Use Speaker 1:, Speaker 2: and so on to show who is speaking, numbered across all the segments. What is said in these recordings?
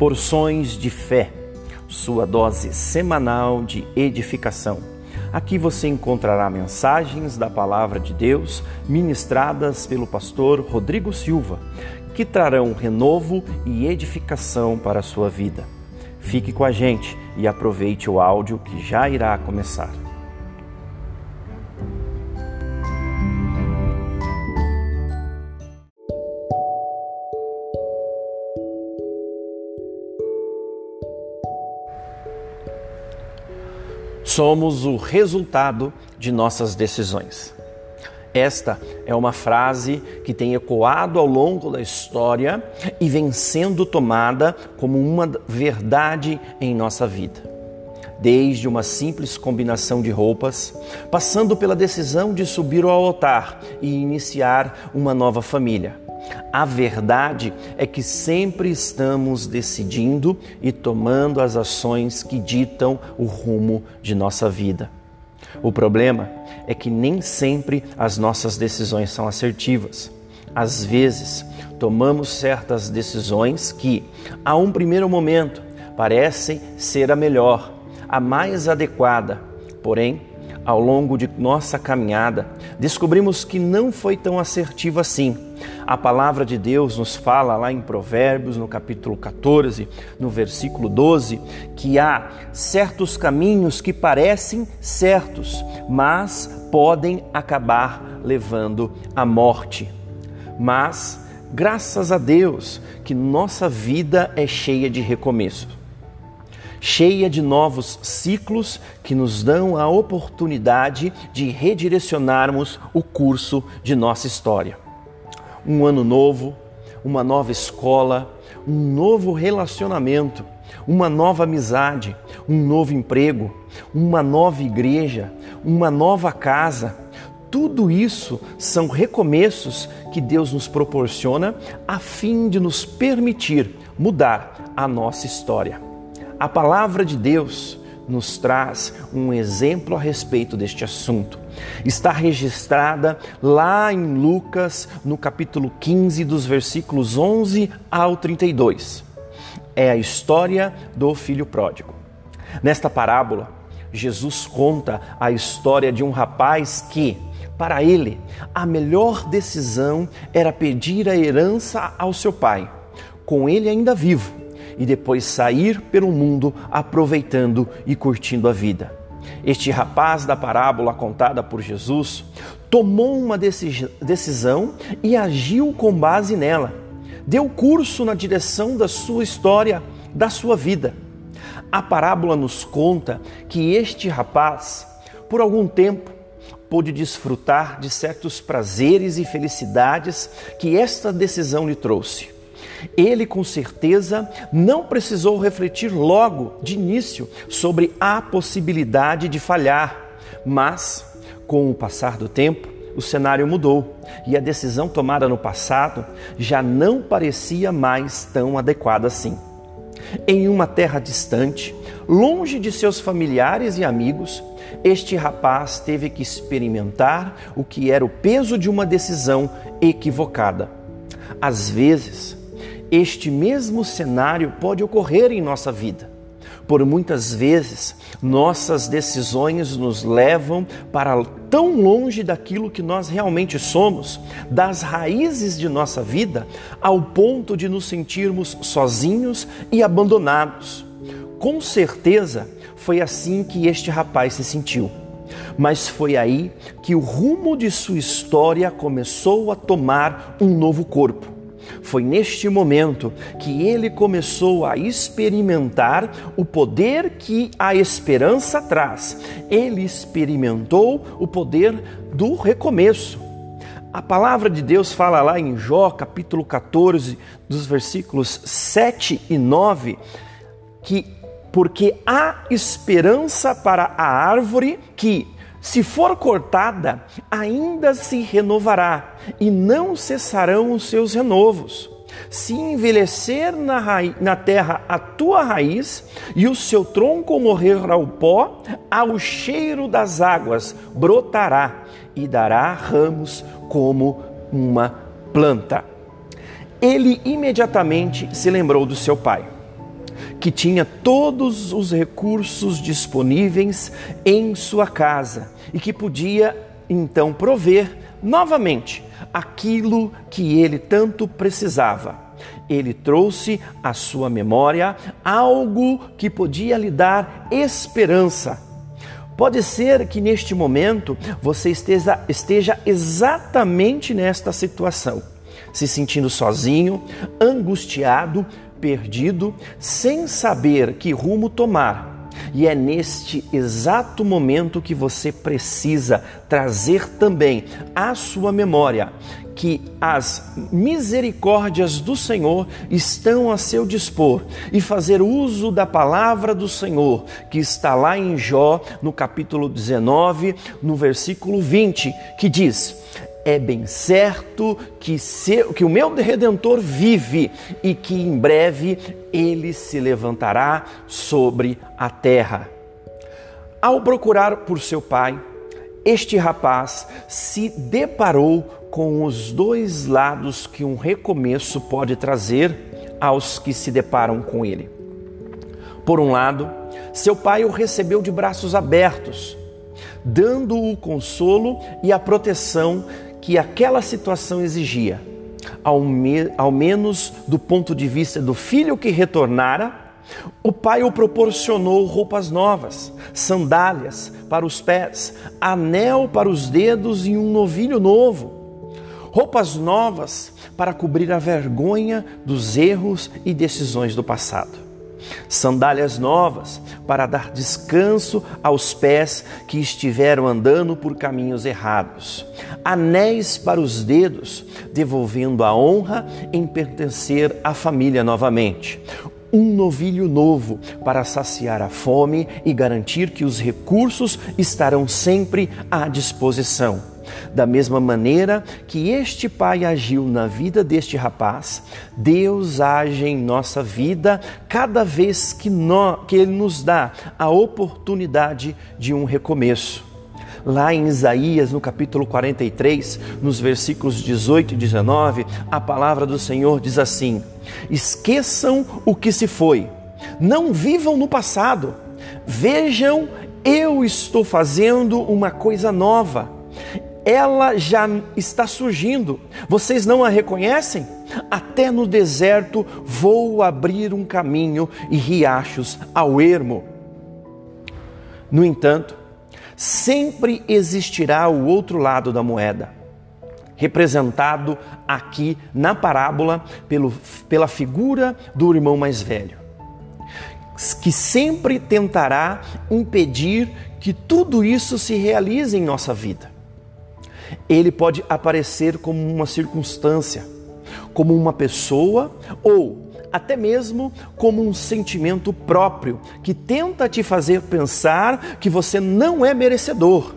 Speaker 1: Porções de Fé, sua dose semanal de edificação. Aqui você encontrará mensagens da Palavra de Deus ministradas pelo pastor Rodrigo Silva, que trarão renovo e edificação para a sua vida. Fique com a gente e aproveite o áudio que já irá começar. Somos o resultado de nossas decisões. Esta é uma frase que tem ecoado ao longo da história e vem sendo tomada como uma verdade em nossa vida. Desde uma simples combinação de roupas, passando pela decisão de subir ao altar e iniciar uma nova família a verdade é que sempre estamos decidindo e tomando as ações que ditam o rumo de nossa vida. O problema é que nem sempre as nossas decisões são assertivas. Às vezes, tomamos certas decisões que, a um primeiro momento, parecem ser a melhor, a mais adequada, porém, ao longo de nossa caminhada, descobrimos que não foi tão assertivo assim. A palavra de Deus nos fala lá em Provérbios, no capítulo 14, no versículo 12, que há certos caminhos que parecem certos, mas podem acabar levando à morte. Mas, graças a Deus, que nossa vida é cheia de recomeços cheia de novos ciclos que nos dão a oportunidade de redirecionarmos o curso de nossa história. Um ano novo, uma nova escola, um novo relacionamento, uma nova amizade, um novo emprego, uma nova igreja, uma nova casa. Tudo isso são recomeços que Deus nos proporciona a fim de nos permitir mudar a nossa história. A palavra de Deus nos traz um exemplo a respeito deste assunto. Está registrada lá em Lucas, no capítulo 15, dos versículos 11 ao 32. É a história do filho pródigo. Nesta parábola, Jesus conta a história de um rapaz que, para ele, a melhor decisão era pedir a herança ao seu pai, com ele ainda vivo e depois sair pelo mundo aproveitando e curtindo a vida. Este rapaz da parábola contada por Jesus tomou uma decisão e agiu com base nela. Deu curso na direção da sua história, da sua vida. A parábola nos conta que este rapaz, por algum tempo, pôde desfrutar de certos prazeres e felicidades que esta decisão lhe trouxe. Ele, com certeza, não precisou refletir logo, de início, sobre a possibilidade de falhar, mas, com o passar do tempo, o cenário mudou e a decisão tomada no passado já não parecia mais tão adequada assim. Em uma terra distante, longe de seus familiares e amigos, este rapaz teve que experimentar o que era o peso de uma decisão equivocada. Às vezes, este mesmo cenário pode ocorrer em nossa vida. Por muitas vezes, nossas decisões nos levam para tão longe daquilo que nós realmente somos, das raízes de nossa vida, ao ponto de nos sentirmos sozinhos e abandonados. Com certeza, foi assim que este rapaz se sentiu. Mas foi aí que o rumo de sua história começou a tomar um novo corpo foi neste momento que ele começou a experimentar o poder que a esperança traz. Ele experimentou o poder do recomeço. A palavra de Deus fala lá em Jó, capítulo 14, dos versículos 7 e 9, que porque há esperança para a árvore que se for cortada, ainda se renovará e não cessarão os seus renovos. Se envelhecer na, na terra a tua raiz e o seu tronco morrer ao pó, ao cheiro das águas brotará e dará ramos como uma planta. Ele imediatamente se lembrou do seu pai. Que tinha todos os recursos disponíveis em sua casa e que podia então prover novamente aquilo que ele tanto precisava. Ele trouxe à sua memória algo que podia lhe dar esperança. Pode ser que neste momento você esteja, esteja exatamente nesta situação, se sentindo sozinho, angustiado, perdido, sem saber que rumo tomar. E é neste exato momento que você precisa trazer também à sua memória que as misericórdias do Senhor estão a seu dispor e fazer uso da palavra do Senhor, que está lá em Jó, no capítulo 19, no versículo 20, que diz: é bem certo que, que o meu redentor vive e que em breve ele se levantará sobre a terra. Ao procurar por seu pai, este rapaz se deparou com os dois lados que um recomeço pode trazer aos que se deparam com ele. Por um lado, seu pai o recebeu de braços abertos, dando-o consolo e a proteção que aquela situação exigia, ao, me, ao menos do ponto de vista do filho que retornara, o pai o proporcionou roupas novas, sandálias para os pés, anel para os dedos e um novilho novo. Roupas novas para cobrir a vergonha dos erros e decisões do passado sandálias novas para dar descanso aos pés que estiveram andando por caminhos errados, anéis para os dedos, devolvendo a honra em pertencer à família novamente, um novilho novo para saciar a fome e garantir que os recursos estarão sempre à disposição da mesma maneira que este pai agiu na vida deste rapaz, Deus age em nossa vida cada vez que, nós, que Ele nos dá a oportunidade de um recomeço. Lá em Isaías, no capítulo 43, nos versículos 18 e 19, a palavra do Senhor diz assim: Esqueçam o que se foi, não vivam no passado, vejam, eu estou fazendo uma coisa nova ela já está surgindo. Vocês não a reconhecem? Até no deserto vou abrir um caminho e riachos ao ermo. No entanto, sempre existirá o outro lado da moeda, representado aqui na parábola pelo, pela figura do irmão mais velho, que sempre tentará impedir que tudo isso se realize em nossa vida ele pode aparecer como uma circunstância, como uma pessoa ou até mesmo como um sentimento próprio que tenta te fazer pensar que você não é merecedor.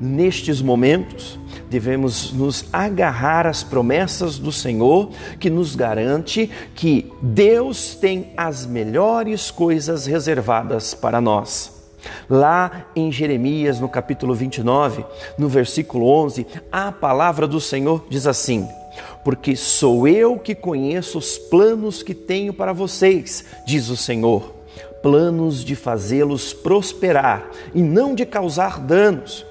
Speaker 1: Nestes momentos, devemos nos agarrar às promessas do Senhor, que nos garante que Deus tem as melhores coisas reservadas para nós. Lá em Jeremias, no capítulo 29, no versículo 11, a palavra do Senhor diz assim: Porque sou eu que conheço os planos que tenho para vocês, diz o Senhor, planos de fazê-los prosperar e não de causar danos,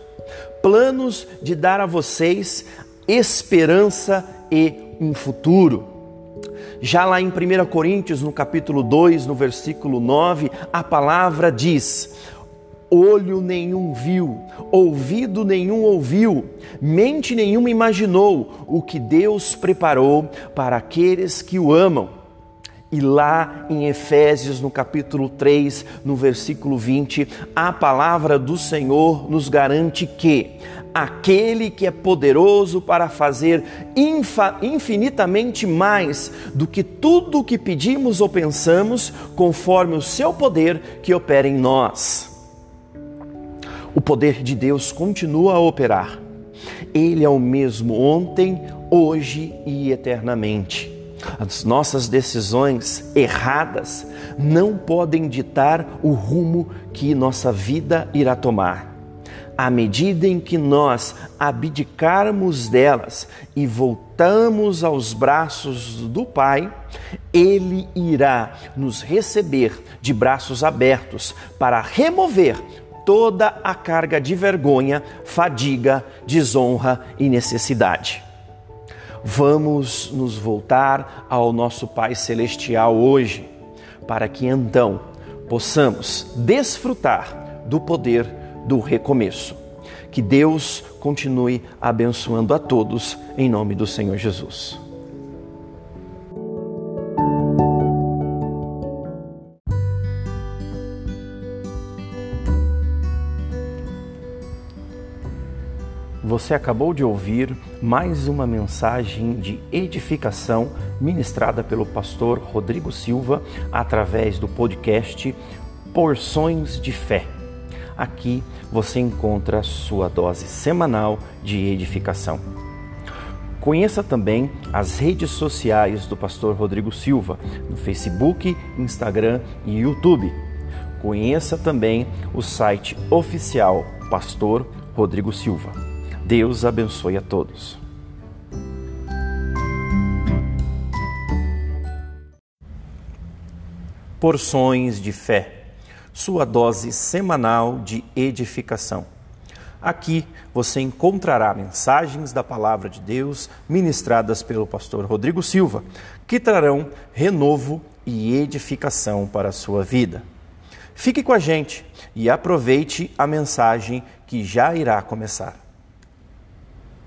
Speaker 1: planos de dar a vocês esperança e um futuro. Já lá em 1 Coríntios, no capítulo 2, no versículo 9, a palavra diz: olho nenhum viu, ouvido nenhum ouviu, mente nenhuma imaginou o que Deus preparou para aqueles que o amam. E lá em Efésios, no capítulo 3, no versículo 20, a palavra do Senhor nos garante que aquele que é poderoso para fazer infinitamente mais do que tudo o que pedimos ou pensamos, conforme o seu poder que opera em nós o poder de Deus continua a operar. Ele é o mesmo ontem, hoje e eternamente. As nossas decisões erradas não podem ditar o rumo que nossa vida irá tomar. à medida em que nós abdicarmos delas e voltamos aos braços do Pai, Ele irá nos receber de braços abertos para remover toda a carga de vergonha, fadiga, desonra e necessidade. Vamos nos voltar ao nosso Pai Celestial hoje, para que então possamos desfrutar do poder do recomeço. Que Deus continue abençoando a todos, em nome do Senhor Jesus. Você acabou de ouvir mais uma mensagem de edificação ministrada pelo pastor Rodrigo Silva através do podcast Porções de Fé. Aqui você encontra sua dose semanal de edificação. Conheça também as redes sociais do pastor Rodrigo Silva no Facebook, Instagram e YouTube. Conheça também o site oficial Pastor Rodrigo Silva. Deus abençoe a todos. Porções de fé, sua dose semanal de edificação. Aqui você encontrará mensagens da palavra de Deus ministradas pelo pastor Rodrigo Silva, que trarão renovo e edificação para a sua vida. Fique com a gente e aproveite a mensagem que já irá começar.